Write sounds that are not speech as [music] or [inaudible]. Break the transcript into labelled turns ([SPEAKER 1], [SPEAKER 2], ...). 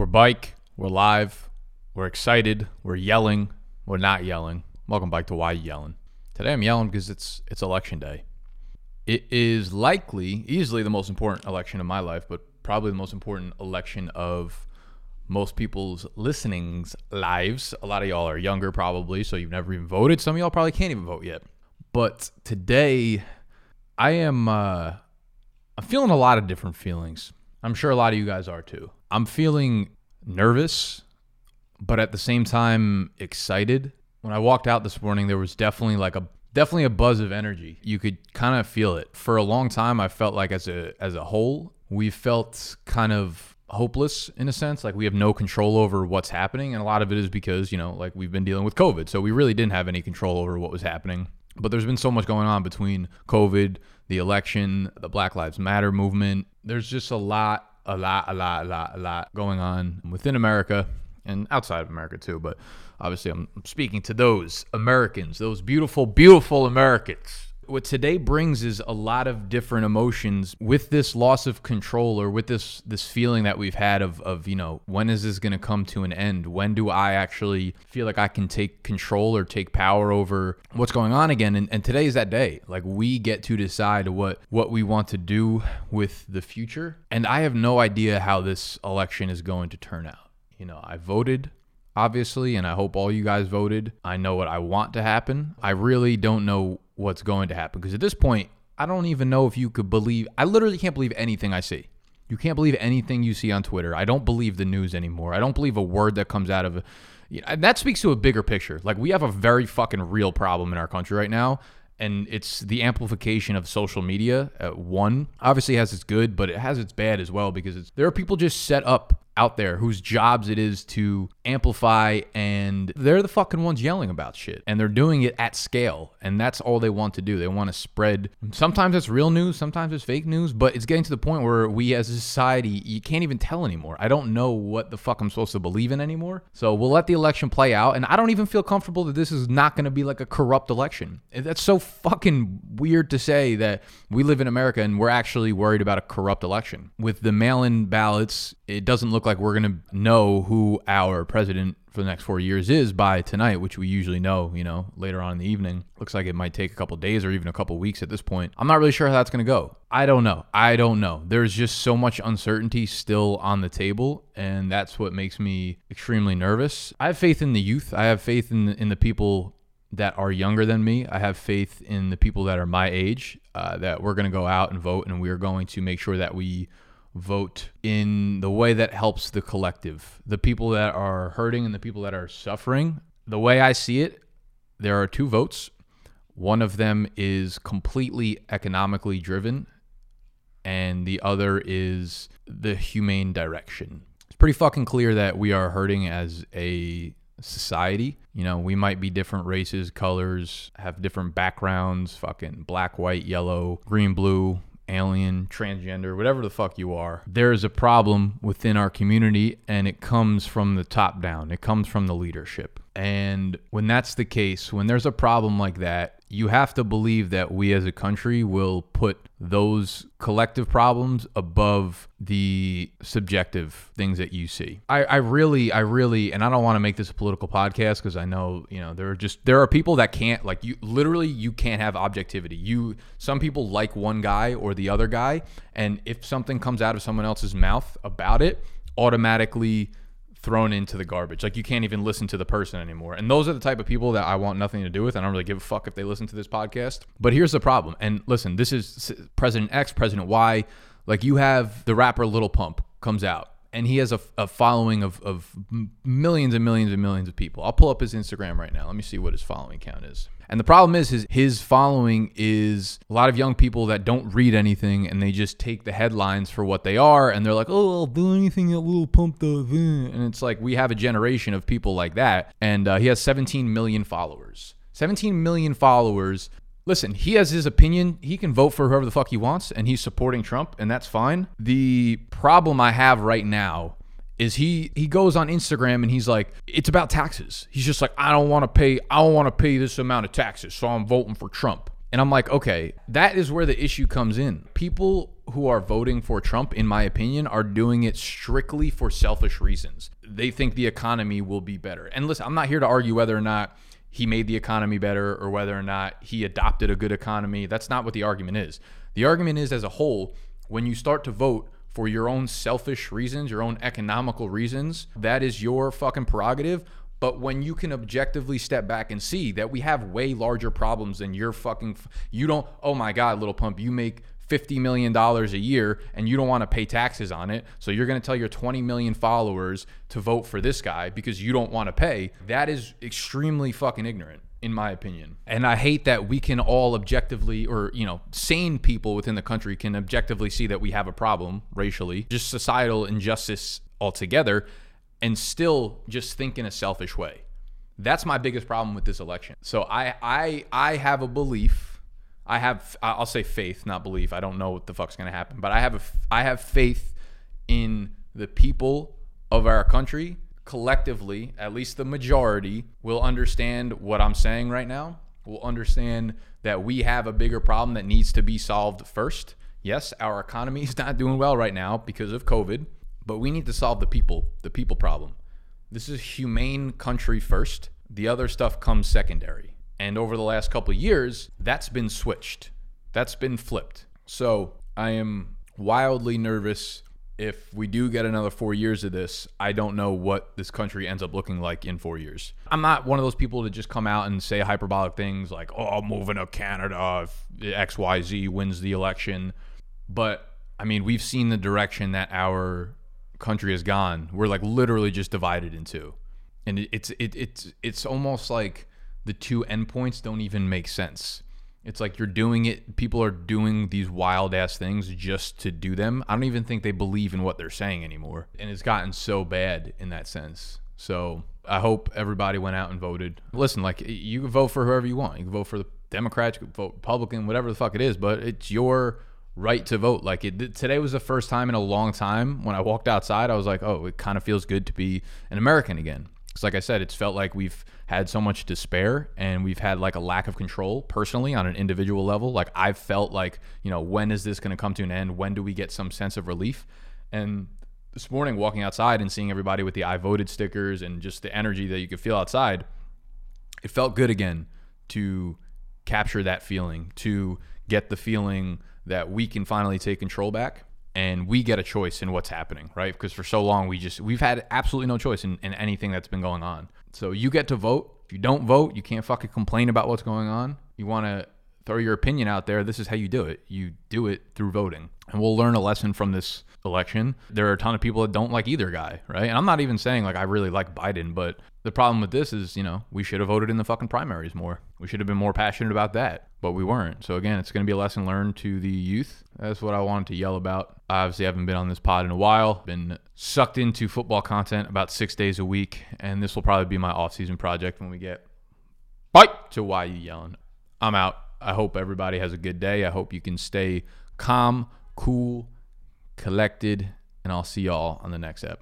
[SPEAKER 1] We're bike. We're live. We're excited. We're yelling. We're not yelling. Welcome back to Why Yelling. Today I'm yelling because it's it's election day. It is likely, easily the most important election of my life, but probably the most important election of most people's listenings lives. A lot of y'all are younger probably, so you've never even voted. Some of y'all probably can't even vote yet. But today I am uh I'm feeling a lot of different feelings. I'm sure a lot of you guys are too. I'm feeling nervous, but at the same time excited. When I walked out this morning, there was definitely like a definitely a buzz of energy. You could kind of feel it. For a long time, I felt like as a as a whole, we felt kind of hopeless in a sense like we have no control over what's happening and a lot of it is because you know like we've been dealing with covid so we really didn't have any control over what was happening but there's been so much going on between covid the election the black lives matter movement there's just a lot a lot, a lot, a lot, a lot going on within America and outside of America too. But obviously, I'm speaking to those Americans, those beautiful, beautiful Americans what today brings is a lot of different emotions with this loss of control or with this this feeling that we've had of of you know when is this going to come to an end? When do i actually feel like i can take control or take power over what's going on again? And, and today is that day. Like we get to decide what what we want to do with the future. And i have no idea how this election is going to turn out. You know i voted obviously, and I hope all you guys voted. I know what I want to happen. I really don't know what's going to happen because at this point, I don't even know if you could believe. I literally can't believe anything I see. You can't believe anything you see on Twitter. I don't believe the news anymore. I don't believe a word that comes out of know, that speaks to a bigger picture. Like we have a very fucking real problem in our country right now, and it's the amplification of social media. Uh, one obviously has its good, but it has its bad as well because there are people just set up out there whose jobs it is to amplify and they're the fucking ones yelling about shit. And they're doing it at scale and that's all they want to do. They want to spread sometimes it's real news sometimes it's fake news but it's getting to the point where we as a society you can't even tell anymore. I don't know what the fuck i'm supposed to believe in anymore. So we'll let the election play out and i don't even feel comfortable that this is not going to be like a corrupt election. That's so fucking weird to say that we live in america and we're actually worried about a corrupt election. With the mail-in ballots it doesn't look like we're going to know who our president for the next four years is by tonight, which we usually know, you know, later on in the evening. Looks like it might take a couple days or even a couple weeks at this point. I'm not really sure how that's going to go. I don't know. I don't know. There's just so much uncertainty still on the table, and that's what makes me extremely nervous. I have faith in the youth. I have faith in the, in the people that are younger than me. I have faith in the people that are my age. Uh, that we're going to go out and vote, and we are going to make sure that we vote in the way that helps the collective, the people that are hurting and the people that are suffering. The way I see it, there are two votes. One of them is completely economically driven, and the other is the humane direction. It's pretty fucking clear that we are hurting as a society. You know, we might be different races, colors, have different backgrounds, fucking black, white, yellow, green, blue, alien, transgender, whatever the fuck you are, there is a problem within our community and it comes from the top down. It comes from the leadership. And when that's the case, when there's a problem like that, you have to believe that we as a country will put those collective problems above the subjective things that you see. I, I really, I really, and I don't want to make this a political podcast because I know, you know, there are just, there are people that can't, like, you literally, you can't have objectivity. You, some people like one guy or the other guy. And if something comes out of someone else's mouth about it, automatically thrown into the garbage. Like you can't even listen to the person anymore. And those are the type of people that I want nothing to do with. I don't really give a fuck if they listen to this podcast. But here's the problem. And listen, this is President X, President Y. Like you have the rapper Lil Pump comes out and he has a, a following of, of millions and millions and millions of people. I'll pull up his Instagram right now. Let me see what his following count is. And the problem is his his following is a lot of young people that don't read anything and they just take the headlines for what they are and they're like, "Oh, I'll do anything that Lil Pump does." And it's like we have a generation of people like that, and uh, he has 17 million followers. 17 million followers listen, he has his opinion. He can vote for whoever the fuck he wants, and he's supporting Trump, and that's fine. The problem I have right now is he he goes on Instagram and he's like, it's about taxes. He's just like, I don't want to pay, I don't want to pay this amount of taxes, so I'm voting for Trump. And I'm like, okay, that is where the issue comes in. People who are voting for Trump, in my opinion, are doing it strictly for selfish reasons. They think the economy will be better. And listen, I'm not here to argue whether or not he made the economy better or whether or not he adopted a good economy. That's not what the argument is. The argument is, as a whole, when you start to vote for your own selfish reasons, your own economical reasons, that is your fucking prerogative. But when you can objectively step back and see that we have way larger problems than your fucking, you don't, oh my God, lil pump, you make $50 million a year and you don't want to pay taxes on it. So you're going to tell your 20 million followers to vote for this guy because you don't want to pay. That is extremely fucking ignorant in my opinion. And I hate that we can all objectively, or, you know, sane people within the country can objectively see that we have a problem racially, just societal injustice altogether, and still just think in a selfish way. That's my biggest problem with this election. So I I I have a belief I have I'll say faith, not belief. I don't know what the fuck's gonna happen, but I have a I have faith in the people of our country collectively, at least the majority, will understand what I'm saying right now. Will understand that we have a bigger problem that needs to be solved first. Yes, our economy is [laughs] not doing well right now because of COVID, but we need to solve the people, the people problem. This is humane country first. The other stuff comes secondary. And over the last couple years, that's been switched. That's been flipped. So I am wildly nervous if we do get another four years of this, I don't know what this country ends up looking like in four years. I'm not one of those people to just come out and say hyperbolic things like, oh, moving to Canada if XYZ wins the election. But I mean, we've seen the direction that our country has gone. We're like literally just divided in two. And it's it, it's it's almost like the two endpoints don't even make sense. It's like you're doing it, people are doing these wild ass things just to do them. I don't even think they believe in what they're saying anymore. And it's gotten so bad in that sense. So I hope everybody went out and voted. Listen, like you can vote for whoever you want. You can vote for the Democrats, you can vote Republican, whatever the fuck it is, but it's your right to vote. Like it today was the first time in a long time when I walked outside, I was like, oh, it kind of feels good to be an American again. Because, like I said, it's felt like we've had so much despair and we've had like a lack of control personally on an individual level. Like, I've felt like, you know, when is this going to come to an end? When do we get some sense of relief? And this morning, walking outside and seeing everybody with the I voted stickers and just the energy that you could feel outside, it felt good again to capture that feeling, to get the feeling that we can finally take control back and we get a choice in what's happening, right? Because for so long we just we've had absolutely no choice in, in anything that's been going on. So you get to vote. If you don't vote, you can't fucking complain about what's going on. You want to throw your opinion out there. This is how you do it. You do it through voting. And we'll learn a lesson from this election. There are a ton of people that don't like either guy, right? And I'm not even saying like I really like Biden, but the problem with this is, you know, we should have voted in the fucking primaries more. We should have been more passionate about that, but we weren't. So again, it's going to be a lesson learned to the youth. That's what I wanted to yell about. I obviously haven't been on this pod in a while. Been sucked into football content about 6 days a week, and this will probably be my off-season project when we get bite to why you yelling. I'm out. I hope everybody has a good day. I hope you can stay calm, cool, collected, and I'll see y'all on the next ep.